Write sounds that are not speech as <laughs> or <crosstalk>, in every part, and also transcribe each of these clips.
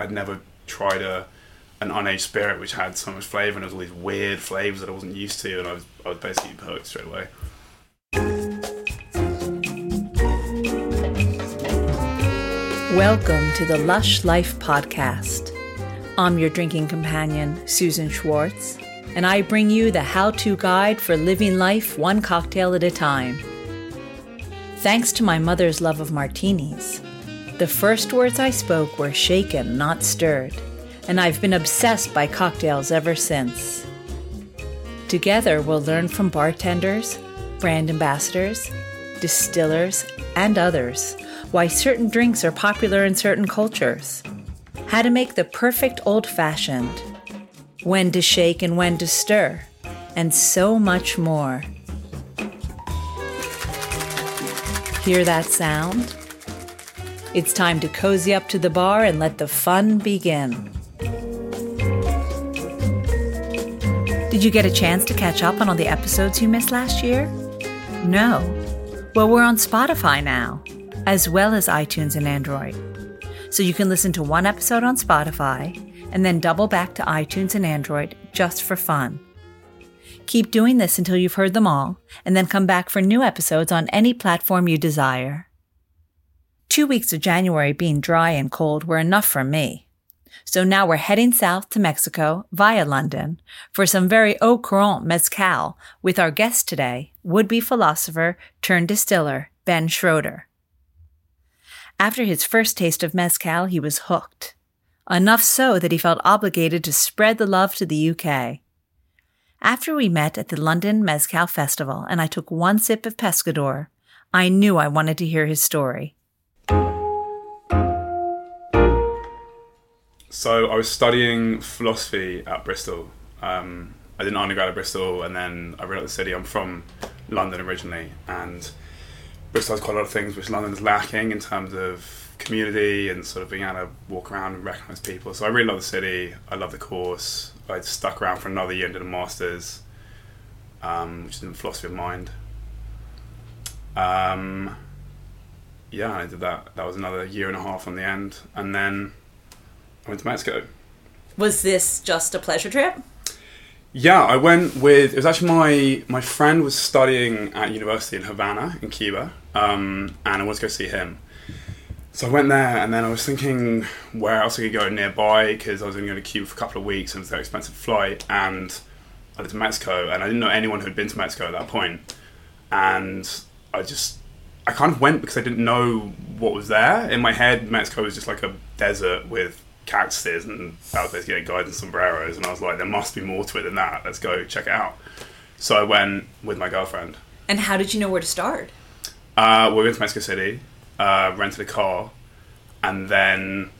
I'd never tried a an unaged spirit which had so much flavour and there was all these weird flavours that I wasn't used to, and I was I was basically hooked straight away. Welcome to the Lush Life Podcast. I'm your drinking companion, Susan Schwartz, and I bring you the how to guide for living life one cocktail at a time. Thanks to my mother's love of martinis, the first words I spoke were shaken, not stirred, and I've been obsessed by cocktails ever since. Together, we'll learn from bartenders, brand ambassadors, distillers, and others why certain drinks are popular in certain cultures, how to make the perfect old fashioned, when to shake and when to stir, and so much more. Hear that sound? It's time to cozy up to the bar and let the fun begin. Did you get a chance to catch up on all the episodes you missed last year? No. Well, we're on Spotify now as well as iTunes and Android. So you can listen to one episode on Spotify and then double back to iTunes and Android just for fun. Keep doing this until you've heard them all, and then come back for new episodes on any platform you desire. Two weeks of January being dry and cold were enough for me. So now we're heading south to Mexico via London for some very au courant mezcal with our guest today, would be philosopher turned distiller, Ben Schroeder. After his first taste of mezcal, he was hooked. Enough so that he felt obligated to spread the love to the UK. After we met at the London Mezcal Festival and I took one sip of Pensador, I knew I wanted to hear his story. So I was studying philosophy at Bristol. Um, I did an undergrad at Bristol, and then I out the city. I'm from London originally, and Bristol has quite a lot of things which London is lacking in terms of community and sort of being able to walk around and recognise people. So I really love the city. I love the course. I stuck around for another year and did a master's, um, which is in philosophy of mind. Um, yeah, I did that. That was another year and a half on the end, and then I went to Mexico. Was this just a pleasure trip? Yeah, I went with. It was actually my my friend was studying at university in Havana in Cuba, um, and I wanted to go see him. So I went there, and then I was thinking where else I could go nearby because I was only going to Cuba for a couple of weeks and it was a very expensive flight. And I went to Mexico, and I didn't know anyone who had been to Mexico at that point. And I just I kind of went because I didn't know what was there. In my head, Mexico was just like a desert with cactuses and that was basically guys in sombreros and I was like there must be more to it than that. Let's go check it out. So I went with my girlfriend. And how did you know where to start? uh, we went to Mexico City uh, rented a car and then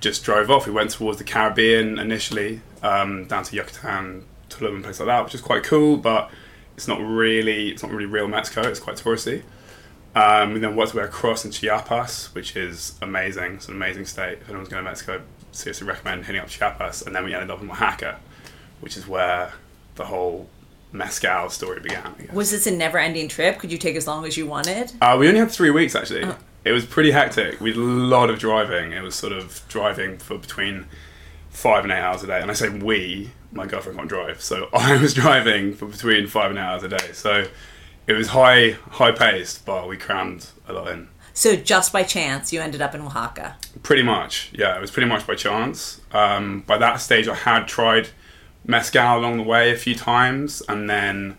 just drove off. We went towards the Caribbean initially um, down to Yucatan Tulum and places like that which is quite cool but it's not really it's not really real Mexico. It's quite touristy um, we then way across in Chiapas, which is amazing. It's an amazing state. If anyone's going to Mexico, seriously recommend hitting up Chiapas. And then we ended up in Oaxaca, which is where the whole mezcal story began. Was this a never ending trip? Could you take as long as you wanted? Uh, we only had three weeks actually. It was pretty hectic. We did a lot of driving. It was sort of driving for between five and eight hours a day. And I say we, my girlfriend can't drive, so <laughs> I was driving for between five and eight hours a day. So it was high, high paced, but we crammed a lot in. So just by chance, you ended up in Oaxaca. Pretty much, yeah. It was pretty much by chance. Um, by that stage, I had tried mezcal along the way a few times, and then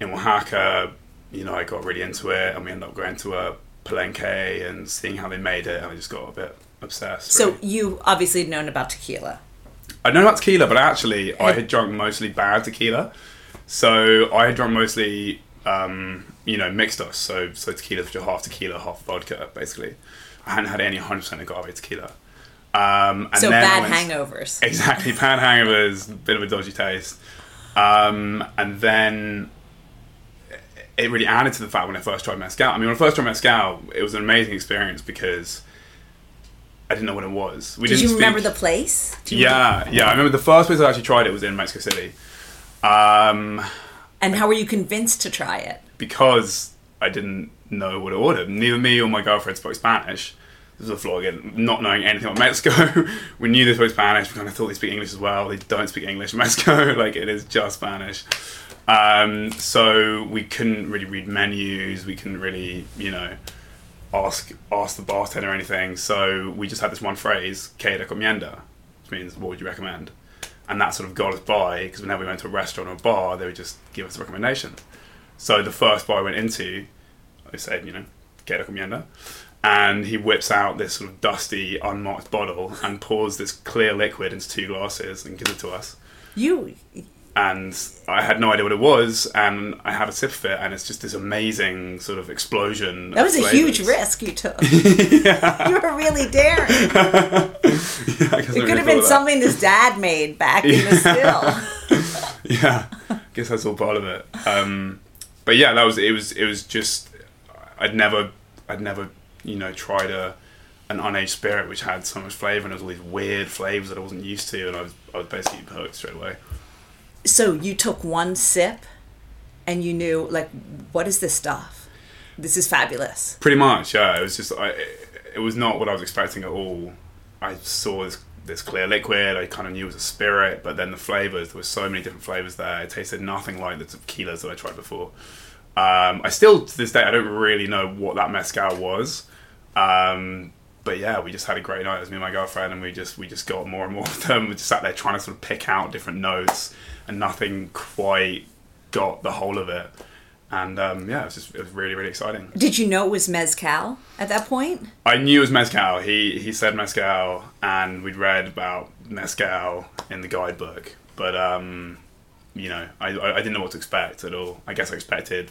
in Oaxaca, you know, I got really into it, and we ended up going to a palenque and seeing how they made it, and I just got a bit obsessed. So really. you obviously had known about tequila. I know about tequila, but actually, I had drunk mostly bad tequila. So I had drunk mostly, um, you know, mixtos. So so tequila, which are half tequila, half vodka, basically. I hadn't had any 100% agave tequila. Um, and So then bad hangovers. <laughs> Exactly, bad hangovers, bit of a dodgy taste. Um, and then it really added to the fact when I first tried mezcal. I mean, when I first tried mezcal, it was an amazing experience because I didn't know what it was. We Did you remember speak- the place? Yeah, yeah. I remember the first place I actually tried it was in Mexico City, um, And how were you convinced to try it? because I didn't know what to order. Neither me or my girlfriend spoke Spanish, this was a flaw again, not knowing anything about Mexico. <laughs> we knew they spoke Spanish. We kind of thought they speak English as well. They don't speak English in Mexico. <laughs> like it is just Spanish. Um, so we couldn't really read menus. We couldn't really, you know, ask ask the bartender or anything. So we just had this one phrase, "Que recomienda," which means "What would you recommend?" And that sort of got us by because whenever we went to a restaurant or a bar, they would just give us a recommendation. So the first bar I went into, I said, you know, "Que recomienda," and he whips out this sort of dusty, unmarked bottle and pours this clear liquid into two glasses and gives it to us You and I had no idea what it was, and I had a sip of it, and it's just this amazing sort of explosion. that was a huge risk you took. <laughs> You were really daring. <laughs> it It could have been something this dad made back in the still. <laughs> Yeah, I guess that's all part of it. Um, but yeah, that was it. Was it was just I'd never I'd never you know tried a an unaged spirit which had so much flavor and it was all these weird flavors that I wasn't used to, and I was I was basically hooked straight away. So you took one sip and you knew, like, what is this stuff? This is fabulous. Pretty much, yeah. It was just, I, it was not what I was expecting at all. I saw this, this clear liquid. I kind of knew it was a spirit, but then the flavors, there were so many different flavors there. It tasted nothing like the tequilas that I tried before. Um, I still, to this day, I don't really know what that mezcal was. Um, but yeah, we just had a great night. It was me and my girlfriend, and we just we just got more and more of them. We just sat there trying to sort of pick out different notes, and nothing quite got the whole of it. And um, yeah, it was just it was really really exciting. Did you know it was mezcal at that point? I knew it was mezcal. He he said mezcal, and we'd read about mezcal in the guidebook. But um, you know, I I didn't know what to expect at all. I guess I expected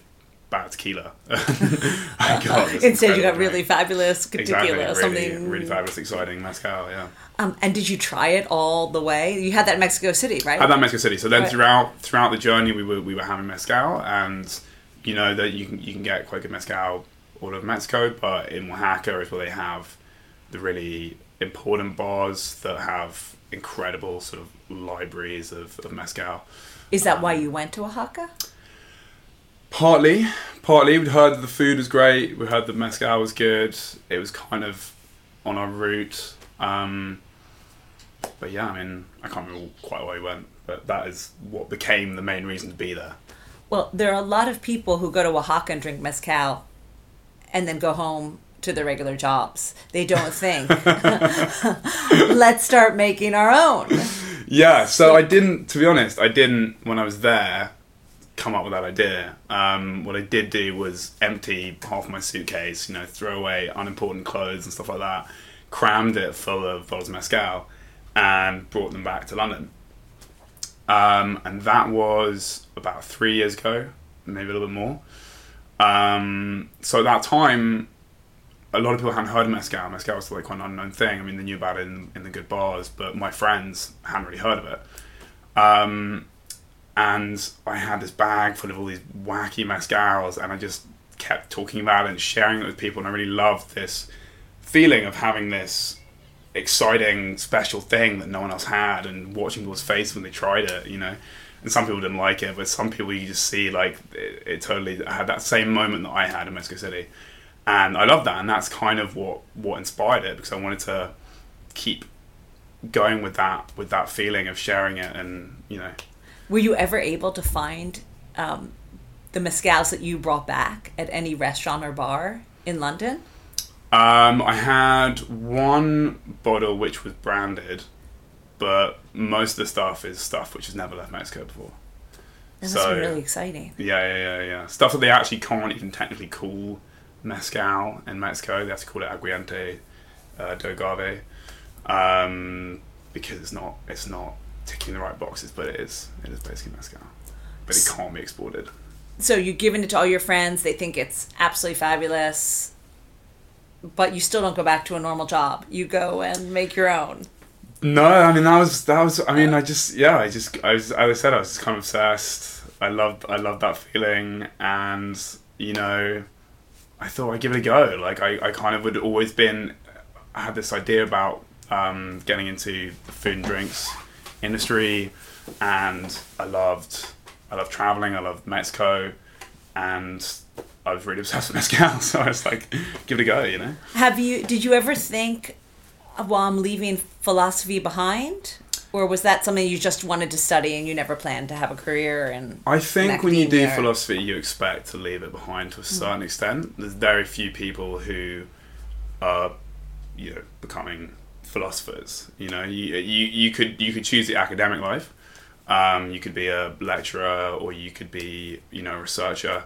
bad tequila. <laughs> I got <laughs> Instead, you got incredible really fabulous tequila, exactly, really, something. really fabulous, exciting mezcal. Yeah. Um, and did you try it all the way? You had that in Mexico City, right? at that Mexico City. So then Right. throughout throughout the journey, we were we were having mezcal, and you know that you can you can get quite good mezcal all over Mexico, but in Oaxaca is where they have the really important bars that have incredible sort of libraries of, of mezcal. Is that why you went to Oaxaca? Partly, partly we'd heard that the food was great. We heard that mezcal was good. It was kind of on our route. Um, but yeah, I mean, I can't remember quite why we went, but that is what became the main reason to be there. Well, there are a lot of people who go to Oaxaca and drink mezcal and then go home to their regular jobs. They don't think, <laughs> <laughs> let's start making our own. Yeah, so I didn't, to be honest, I didn't, when I was there, come up with that idea. Um, what I did do was empty half my suitcase, you know, throw away unimportant clothes and stuff like that, crammed it full of bottles of mezcal, and brought them back to London. Um, and that was about three years ago, maybe a little bit more. Um, so at that time, a lot of people hadn't heard of mezcal. Mezcal was like quite an unknown thing. I mean, they knew about it in, in the good bars, but my friends hadn't really heard of it. Um, and I had this bag full of all these wacky mezcals, and I just kept talking about it and sharing it with people. And I really loved this feeling of having this exciting, special thing that no one else had, and watching people's face when they tried it. You know, and some people didn't like it, but some people you just see like it, it totally had that same moment that I had in Mexico City, and I love that, and that's kind of what what inspired it because I wanted to keep going with that with that feeling of sharing it and you know Were you ever able to find um, the mezcals that you brought back at any restaurant or bar in London? Um, I had one bottle which was branded, but most of the stuff is stuff which has never left Mexico before. That must So- be really exciting. Yeah, yeah, yeah, yeah. Stuff that they actually can't even technically call mezcal in Mexico. They have to call it aguardiente uh, de agave um, because it's not it's not ticking the right boxes, but it is it is basically mezcal, but it can't be exported. So you're giving it to all your friends. They think it's absolutely fabulous, but you still don't go back to a normal job. You go and make your own. No, I mean that was that was. I mean, I just yeah, I just I was as I said, I was just kind of obsessed. I loved I loved that feeling, and you know, I thought I'd give it a go. Like I, I kind of would always been. I had this idea about um, getting into the food and drinks industry, and I loved I loved traveling. I loved Mexico, and I was really obsessed with mezcal, <laughs> so I was like, give it a go, you know. Have you? Did you ever think, well, I'm leaving philosophy behind, or was that something you just wanted to study and you never planned to have a career? And I think when you do or- philosophy, you expect to leave it behind to a certain extent. There's very few people who are, you know, becoming philosophers. You know, you you, you could you could choose the academic life. Um, you could be a lecturer, or you could be, you know, a researcher.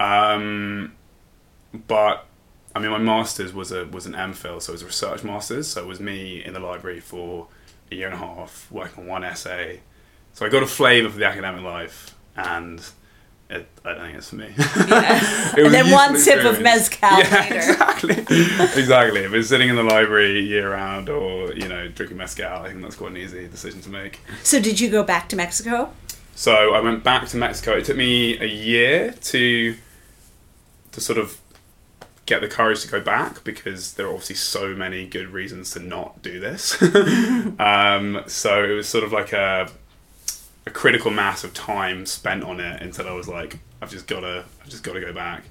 Um, but I mean, my master's was a was an MPhil, so it was a research master's. So it was me in the library for a year and a half, working on one essay. So I got a flavour for the academic life, and it, I don't think it's for me. <laughs> It was and then one sip of mezcal Yeah, later. exactly, exactly. If it's sitting in the library year round, or you know, drinking mezcal, I think that's quite an easy decision to make. So did you go back to Mexico? So I went back to Mexico. It took me a year to to sort of get the courage to go back because there are obviously so many good reasons to not do this. <laughs> um, so it was sort of like a a critical mass of time spent on it until I was like, I've just gotta, I've just gotta go back.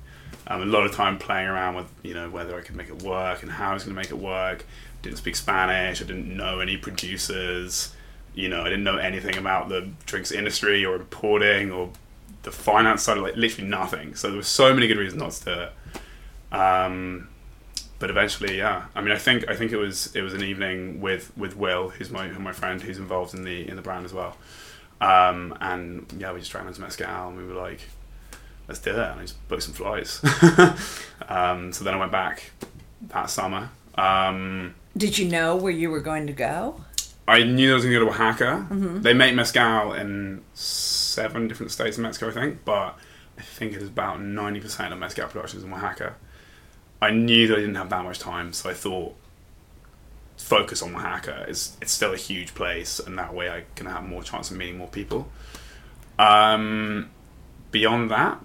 Um, a lot of time playing around with, you know, whether I could make it work and how I was gonna make it work. Didn't speak Spanish. I didn't know any producers. You know, I didn't know anything about the drinks industry or importing or the finance side. of Like literally nothing. So there were so many good reasons not to do it. Um, but eventually, yeah. I mean, I think I think it was it was an evening with with Will, who's my who's my friend, who's involved in the in the brand as well. Um, and yeah, we just drank into mezcal, and we were like, let's do it. And I just booked some flights. <laughs> um, so then I went back that summer. Um, Did you know where you were going to go? I knew I was going to go to Oaxaca. They make mezcal in seven different states in Mexico, I think, but I think it is about 90% of mezcal production is in Oaxaca. I knew that I didn't have that much time, so I thought focus on Oaxaca. It's, it's still a huge place, and that way I can have more chance of meeting more people. Um, beyond that,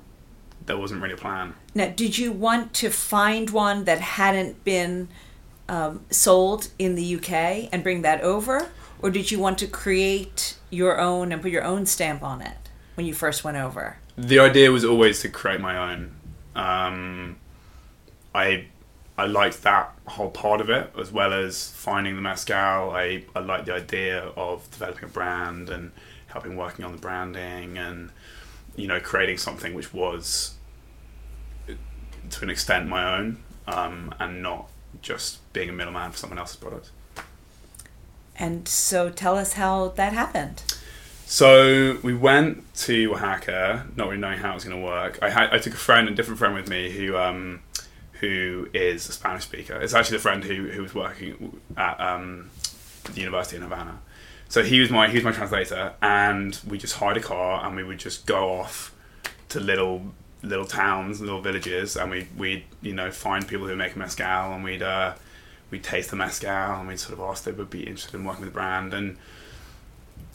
there wasn't really a plan. Now, did you want to find one that hadn't been um, sold in the UK and bring that over, or did you want to create your own and put your own stamp on it when you first went over? the idea was always to create my own. Um, I I liked that whole part of it as well as finding the mezcal. I I liked the idea of developing a brand and helping working on the branding and you know creating something which was to an extent my own um, and not just being a middleman for someone else's product. And so tell us how that happened. So we went to Oaxaca, not really knowing how it was going to work. I had I took a friend, a different friend with me, who um, who is a Spanish speaker. It's actually the friend who, who was working at um, the university in Havana. So he was my he was my translator, and we just hired a car and we would just go off to little little towns, little villages, and we we you know find people who make mezcal, and we'd uh, we'd taste the mezcal, and we'd sort of ask if they would be interested in working with the brand and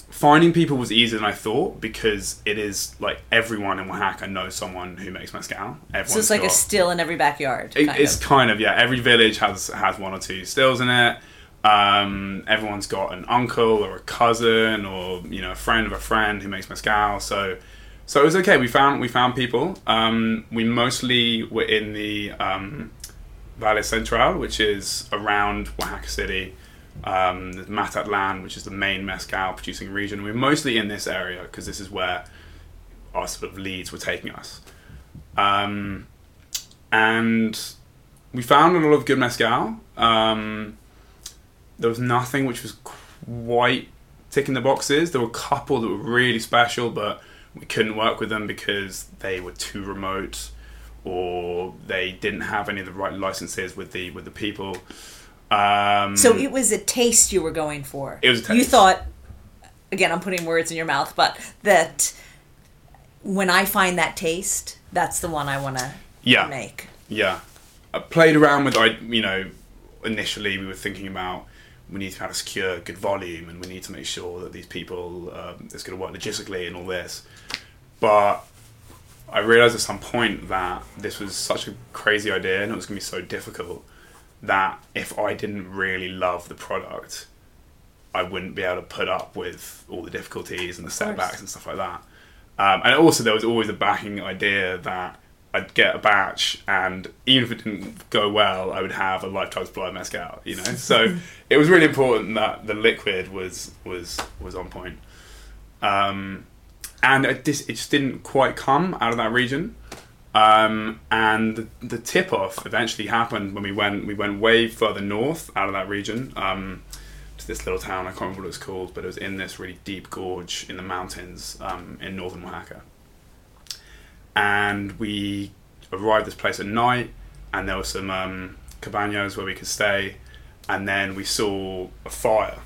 finding people was easier than I thought because it is like everyone in Oaxaca knows someone who makes mezcal. Everyone's So it's like a still in every backyard. it- kind it's of. kind of yeah. Every village has has one or two stills in it. Um, everyone's got an uncle or a cousin or you know a friend of a friend who makes mezcal. So so it was okay. We found we found people. Um, we mostly were in the um, Valle Central, which is around Oaxaca City. Um, there's Matatlan, which is the main mezcal producing region. We we're mostly in this area because this is where our sort of leads were taking us. Um, and we found a lot of good mezcal. Um, there was nothing which was quite ticking the boxes. There were a couple that were really special, but we couldn't work with them because they were too remote, or they didn't have any of the right licenses with the with the people. Um, So it was a taste you were going for. It was a You thought, again, I'm putting words in your mouth, but that when I find that taste, that's the one I want to Yeah. make. Yeah, I played around with I you know initially we were thinking about we need to have to secure good volume and we need to make sure that these people um, it's going to work logistically and all this, but I realized at some point that this was such a crazy idea and it was going to be so difficult that if I didn't really love the product, I wouldn't be able to put up with all the difficulties and the setbacks and stuff like that. Um, and also, there was always a backing idea that I'd get a batch, and even if it didn't go well, I would have a lifetime supply of mezcal. You know, so <laughs> it was really important that the liquid was was was on point. Um, and it just, it just didn't quite come out of that region. Um, and the, the tip off eventually happened when we went we went way further north out of that region um, to this little town. I can't remember what it was called, but it was in this really deep gorge in the mountains um, in northern Oaxaca. And we arrived at this place at night, and there were some um, cabanas where we could stay, and then we saw a fire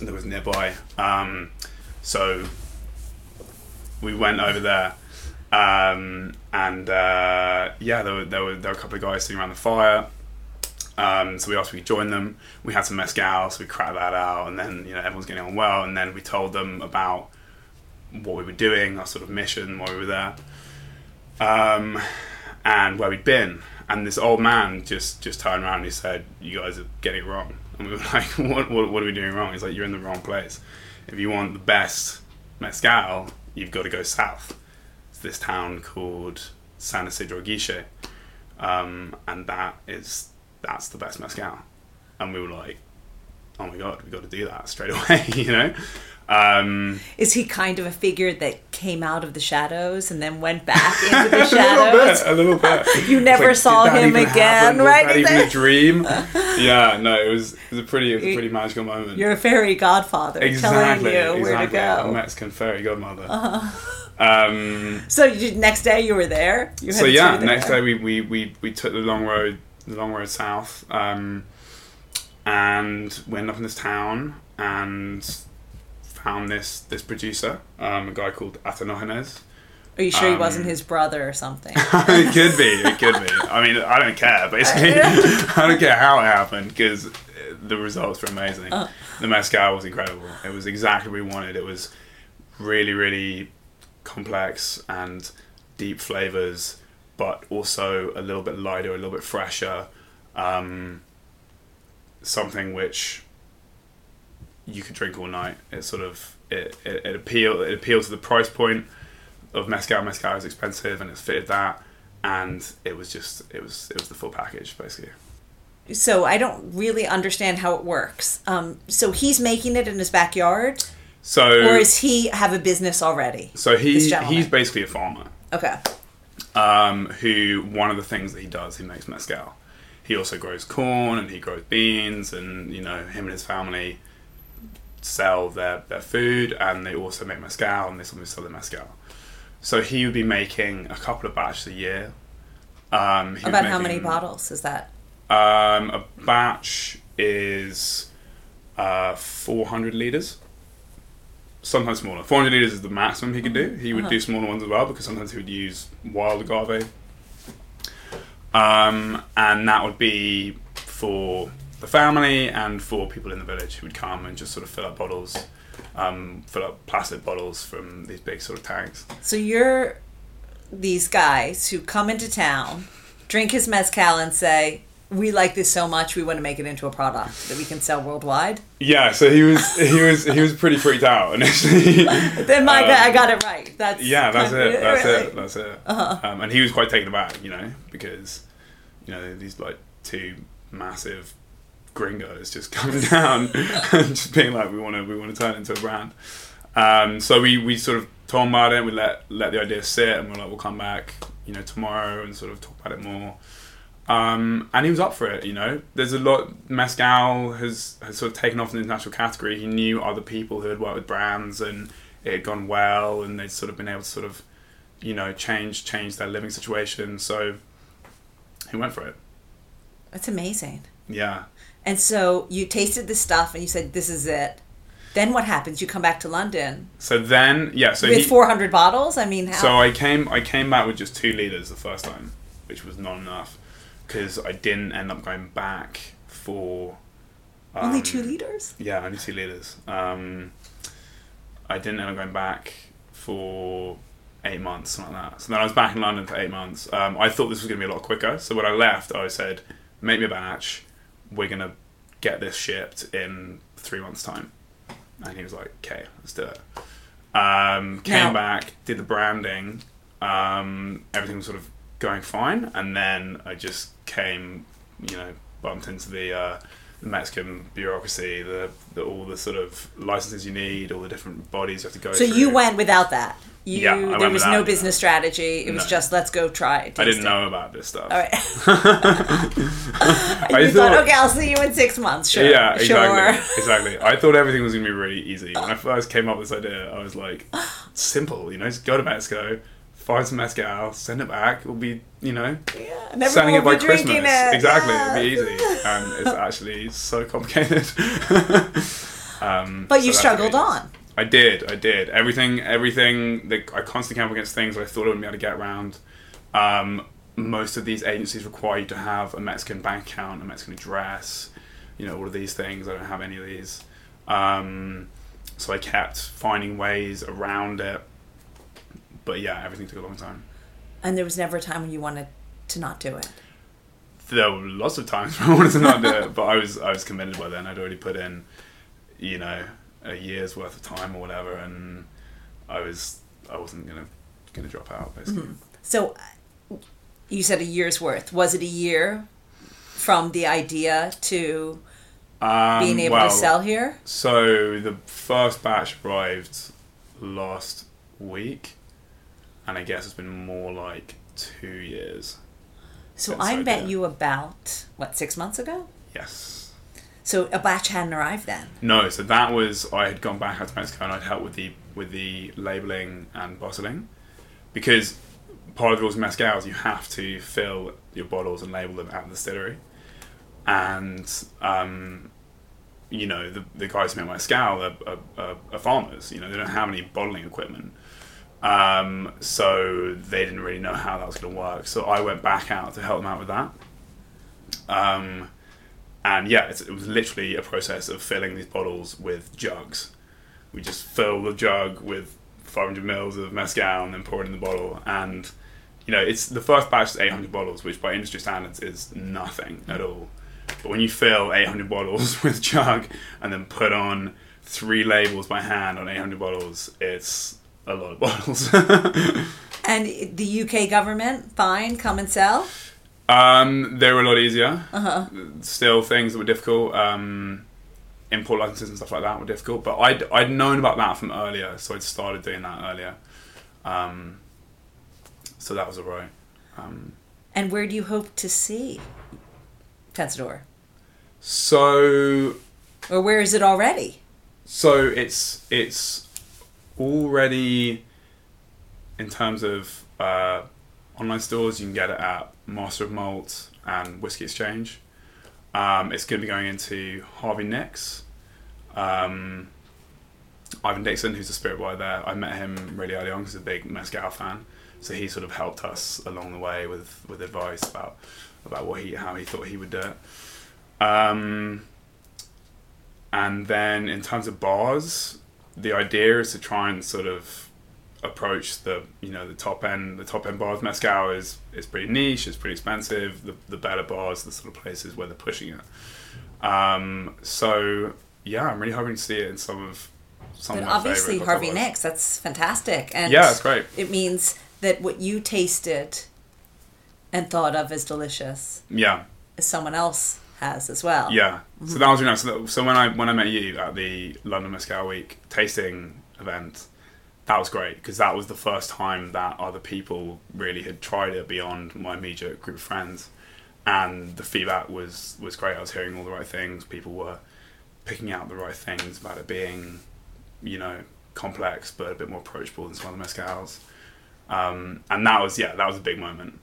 that was nearby. Um, so we went over there um, and uh, yeah, there were, there were there were a couple of guys sitting around the fire. Um, so we asked if we could join them. We had some mezcal, so we cracked that out, and then you know everyone's getting on well. And then we told them about what we were doing, our sort of mission while we were there, um, and where we'd been. And this old man just just turned around and he said, "You guys are getting it wrong." And we were <laughs> like, "What what, what are we doing wrong?" He's like, "You're in the wrong place. If you want the best mezcal, you've got to go south." It's this town called San Isidro Guiche, um, and that is that's the best mezcal. And we were like, oh my god, we've got to do that straight <laughs> away, you know. Um, is he kind of a figure that came out of the shadows and then went back into the <laughs> shadows? a little bit. A little bit. <laughs> you never like, saw him again, happen? right? Was that even a dream? <laughs> yeah, no, it was. It was a pretty, was a pretty magical moment. You're a fairy godfather exactly, telling you exactly. where to go. A Mexican fairy godmother. Uh-huh. Um, so you, next day you were there. You so yeah, next day we, we, we, we took the long road, the long road south, um, and we ended up in this town and found this this producer, um, a guy called Atenógenes. Are you sure he wasn't um, his brother or something? <laughs> it could be. It could be. I mean, I don't care. Basically, <laughs> I don't care how it happened because the results were amazing. Uh. The mezcal was incredible. It was exactly what we wanted. It was really, really complex and deep flavors, but also a little bit lighter, a little bit fresher. Um, something which you could drink all night. It sort of it, it, it appeal it appealed to the price point of mezcal. Mezcal is expensive, and it fitted that. And it was just it was it was the full package basically. So I don't really understand how it works. Um, so he's making it in his backyard. So, or is he have a business already? So he he's basically a farmer. Okay. Um, who one of the things that he does, he makes mezcal. He also grows corn and he grows beans, and you know him and his family sell their their food, and they also make mezcal, and they sometimes sell the mezcal. So he would be making a couple of batches a year. Um, About making, how many bottles is that? Um, a batch is uh, 400 liters sometimes smaller. 400 liters is the maximum he could do. He would uh-huh. do smaller ones as well because sometimes he would use wild agave. Um, and that would be for the family and four people in the village who would come and just sort of fill up bottles, um, fill up plastic bottles from these big sort of tanks. So you're these guys who come into town, drink his mezcal, and say, we like this so much we want to make it into a product that we can sell worldwide yeah so he was he was he was pretty freaked out initially <laughs> then my um, i got it right that's yeah that's it that's really. it that's it <laughs> uh-huh. um, and he was quite taken aback you know because you know these like two massive gringos just <laughs> coming down and just being like we want to we want to turn it into a brand um, so we we sort of told him about it we let let the idea sit and we're like we'll come back you know tomorrow and sort of talk about it more um, and he was up for it, you know. There's a lot. Mescal has, has sort of taken off in the international category. He knew other people who had worked with brands, and it had gone well, and they'd sort of been able to sort of, you know, change change their living situation. So he went for it. That's amazing. Yeah. And so you tasted this stuff, and you said, "This is it." Then what happens? You come back to London. So then, yeah. So with four hundred bottles. I mean, how? So I came. I came back with just two liters the first time, which was not enough because I didn't end up going back for um, only two liters. Yeah, only two liters. Um, I didn't end up going back for eight months, something like that. So then I was back in London for eight months. Um, I thought this was going to be a lot quicker. So when I left, I said, "Make me a batch. We're going to get this shipped in three months' time." And he was like, "Okay, let's do it." Um, came now, back, did the branding. Um, everything was sort of going fine, and then I just came, you know, bumped into the. Uh, the Mexican bureaucracy, the, the all the sort of licenses you need, all the different bodies you have to go So through. you went without that. You, Yeah, I there was no it. business strategy. It was just let's go try it. I didn't it. know about this stuff. All right. <laughs> <laughs> I you thought, okay, I'll see you in six months. Sure. Yeah, exactly. Sure. <laughs> Exactly. I thought everything was going to be really easy. When I first came up with this idea, I was like, simple, you know, just go to Mexico, find some mezcal, send it back. It'll be, you know, Yeah, selling it by Christmas. It. Exactly. Yeah. It'll be easy. And it's actually so complicated. um, But you struggled on. I did, I did. Everything, everything. That I constantly came up against things I thought I wouldn't be able to get around. Um, most of these agencies require you to have a Mexican bank account, a Mexican address. You know, all of these things. I don't have any of these. Um, so I kept finding ways around it. But yeah, everything took a long time. And there was never a time when you wanted to not do it. There were lots of times <laughs> when I wanted to not do it, but I was I was committed by then. I'd already put in, you know, a year's worth of time or whatever, and I was I wasn't gonna gonna drop out basically. So uh, you said a year's worth. Was it a year from the idea to Um, being able well, to sell here? So the first batch arrived last week, and I guess it's been more like two years. So I met you about what six months ago. Yes. So a batch hadn't arrived then. No, so that was I had gone back out to Mexico and I'd helped with the with the labeling and bottling because part of the rules of mezcal is you have to fill your bottles and label them at the distillery, and um, you know the the guys who make mezcal are, are, are, are farmers. You know they don't have any bottling equipment. Um, so they didn't really know how that was going to work. So I went back out to help them out with that. Um, and yeah, it was literally a process of filling these bottles with jugs. We just fill the jug with 500 mils of mezcal and then pour it in the bottle. And you know, it's the first batch is 800 bottles, which by industry standards is nothing at all. But when you fill 800 bottles <laughs> with jug and then put on three labels by hand on 800 bottles, it's a lot of bottles. <laughs> And the UK government, fine, come and sell. Um, they were a lot easier. Uh-huh. Still, things that were difficult. Um, import licenses and stuff like that were difficult, but I'd I'd known about that from earlier, so I'd started doing that earlier. Um, so that was alright. Um, And where do you hope to see Pensador? so Or where is it already? so it's it's already in terms of uh, online stores. You can get it at Master of Malt and Whisky Exchange. Um, it's going to be going into Harvey Nicks. Um, Ivan Dixon, who's the spirit boy there, I met him really early on because he's a big mezcal fan. So he sort of helped us along the way with, with advice about about what he how he thought he would do it. Um, and then in terms of bars, the idea is to try and sort of approach the you know the top end the top end bars. Mezcal is is pretty niche. It's pretty expensive. The the better bars, the sort of places where they're pushing it. Um, so yeah, I'm really hoping to see it in some of some But of obviously, Harvey. Nicks, that's fantastic. And Yeah, it's great. It means that what you tasted and thought of as delicious, Yeah, someone else has as well. yeah. So that was really nice. So, that- so when I when I met you at the London Mezcal Week tasting event, that was great because that was the first time that other people really had tried it beyond my immediate group of friends, and the feedback was was great. I was hearing all the right things. People were picking out the right things about it being, you know, complex but a bit more approachable than some other mezcals. Um, and that was yeah, that was a big moment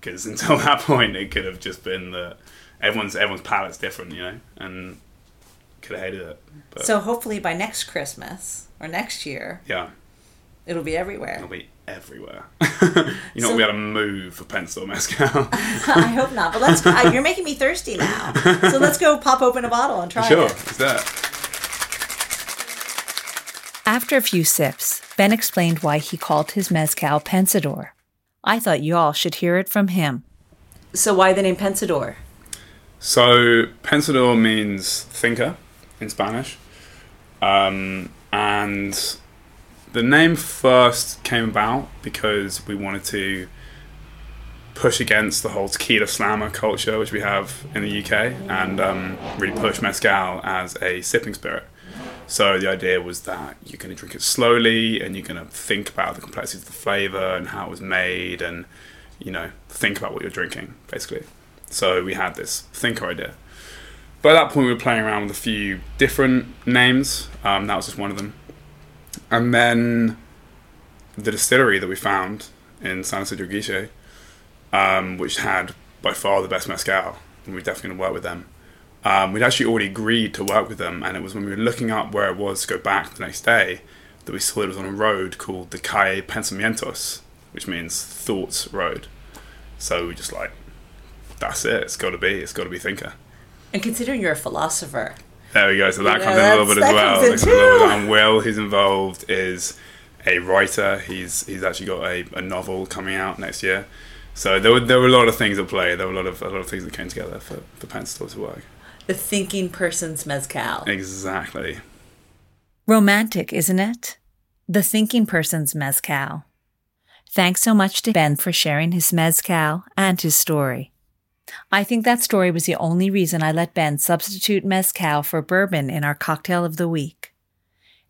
because <laughs> until that point, it could have just been that everyone's everyone's palate's different, you know, and could have hated it. But So hopefully by next Christmas or next year, yeah, it'll be everywhere. it'll be everywhere. <laughs> You're not So- gonna be able to move for pencil mezcal. <laughs> I hope not. But let's. I, you're making me thirsty now. <laughs> So let's go pop open a bottle and try sure, it. it's that. After a few sips, Ben explained why he called his mezcal Pensador. I thought y'all should hear it from him. So why the name Pensador? So pensador means thinker in Spanish, um, and the name first came about because we wanted to push against the whole tequila slammer culture which we have in the UK and um, really push mezcal as a sipping spirit. So the idea was that you're going to drink it slowly and you're going to think about the complexities of the flavor and how it was made and you know think about what you're drinking basically. So we had this thinker idea. But at that point we were playing around with a few different names. Um, that was just one of them. And then the distillery that we found in San Isidro Guiche, um, which had by far the best mezcal, and we're definitely going to work with them. Um, we'd actually already agreed to work with them, and it was when we were looking up where it was to go back the next day that we saw it was on a road called the Calle Pensamientos, which means Thoughts Road. So we just like, that's it. It's got to be. It's got to be Thinker. And considering you're a philosopher, There we go. So that Yeah, comes in a little bit as that well. comes in That comes in a little And Will, who's involved, is a writer. He's he's actually got a, a novel coming out next year. So there were there were a lot of things at play. There were a lot of a lot of things that came together for for Pensador to work. the thinking person's mezcal. Exactly. Romantic, isn't it? The thinking person's mezcal. Thanks so much to Ben for sharing his mezcal and his story. I think that story was the only reason I let Ben substitute mezcal for bourbon in our cocktail of the week.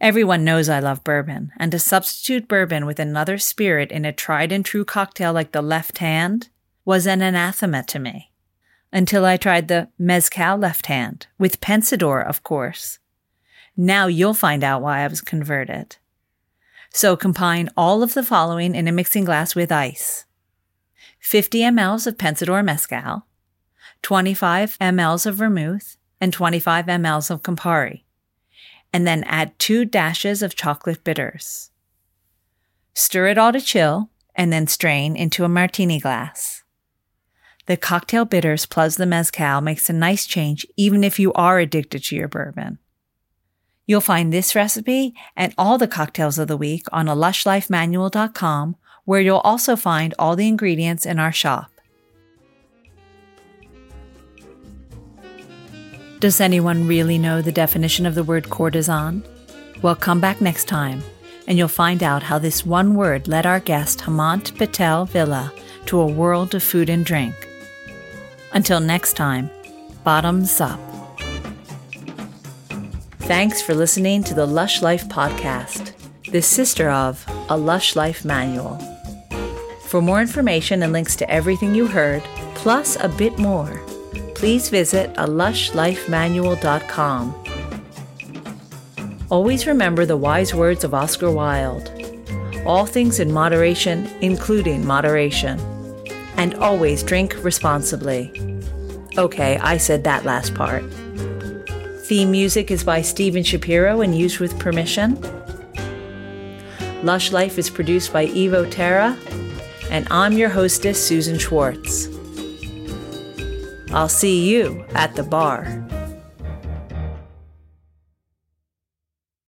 Everyone knows I love bourbon, and to substitute bourbon with another spirit in a tried and true cocktail like the left hand was an anathema to me. Until I tried the mezcal left hand, with Pensador, of course. Now you'll find out why I was converted. So combine all of the following in a mixing glass with ice 50 mLs of Pensador Mezcal, 25 mLs of vermouth, and 25 mLs of Campari. And then add two dashes of chocolate bitters. Stir it all to chill and then strain into a martini glass. The cocktail bitters plus the mezcal makes a nice change even if you are addicted to your bourbon. You'll find this recipe and all the cocktails of the week on a lushlifemanual.com, where you'll also find all the ingredients in our shop. Does anyone really know the definition of the word courtesan? Well, come back next time and you'll find out how this one word led our guest Hamant Patel Villa to a world of food and drink. Until next time, bottoms up. Thanks for listening to the Lush Life Podcast, the sister of A Lush Life Manual. For more information and links to everything you heard, plus a bit more, please visit a. Always remember the wise words of Oscar Wilde all things in moderation, including moderation. And always drink responsibly. Okay, I said that last part. Theme music is by Steven Shapiro and used with permission. Lush Life is produced by Evo Terra, and I'm your hostess, Susan Schwartz. I'll see you at the bar.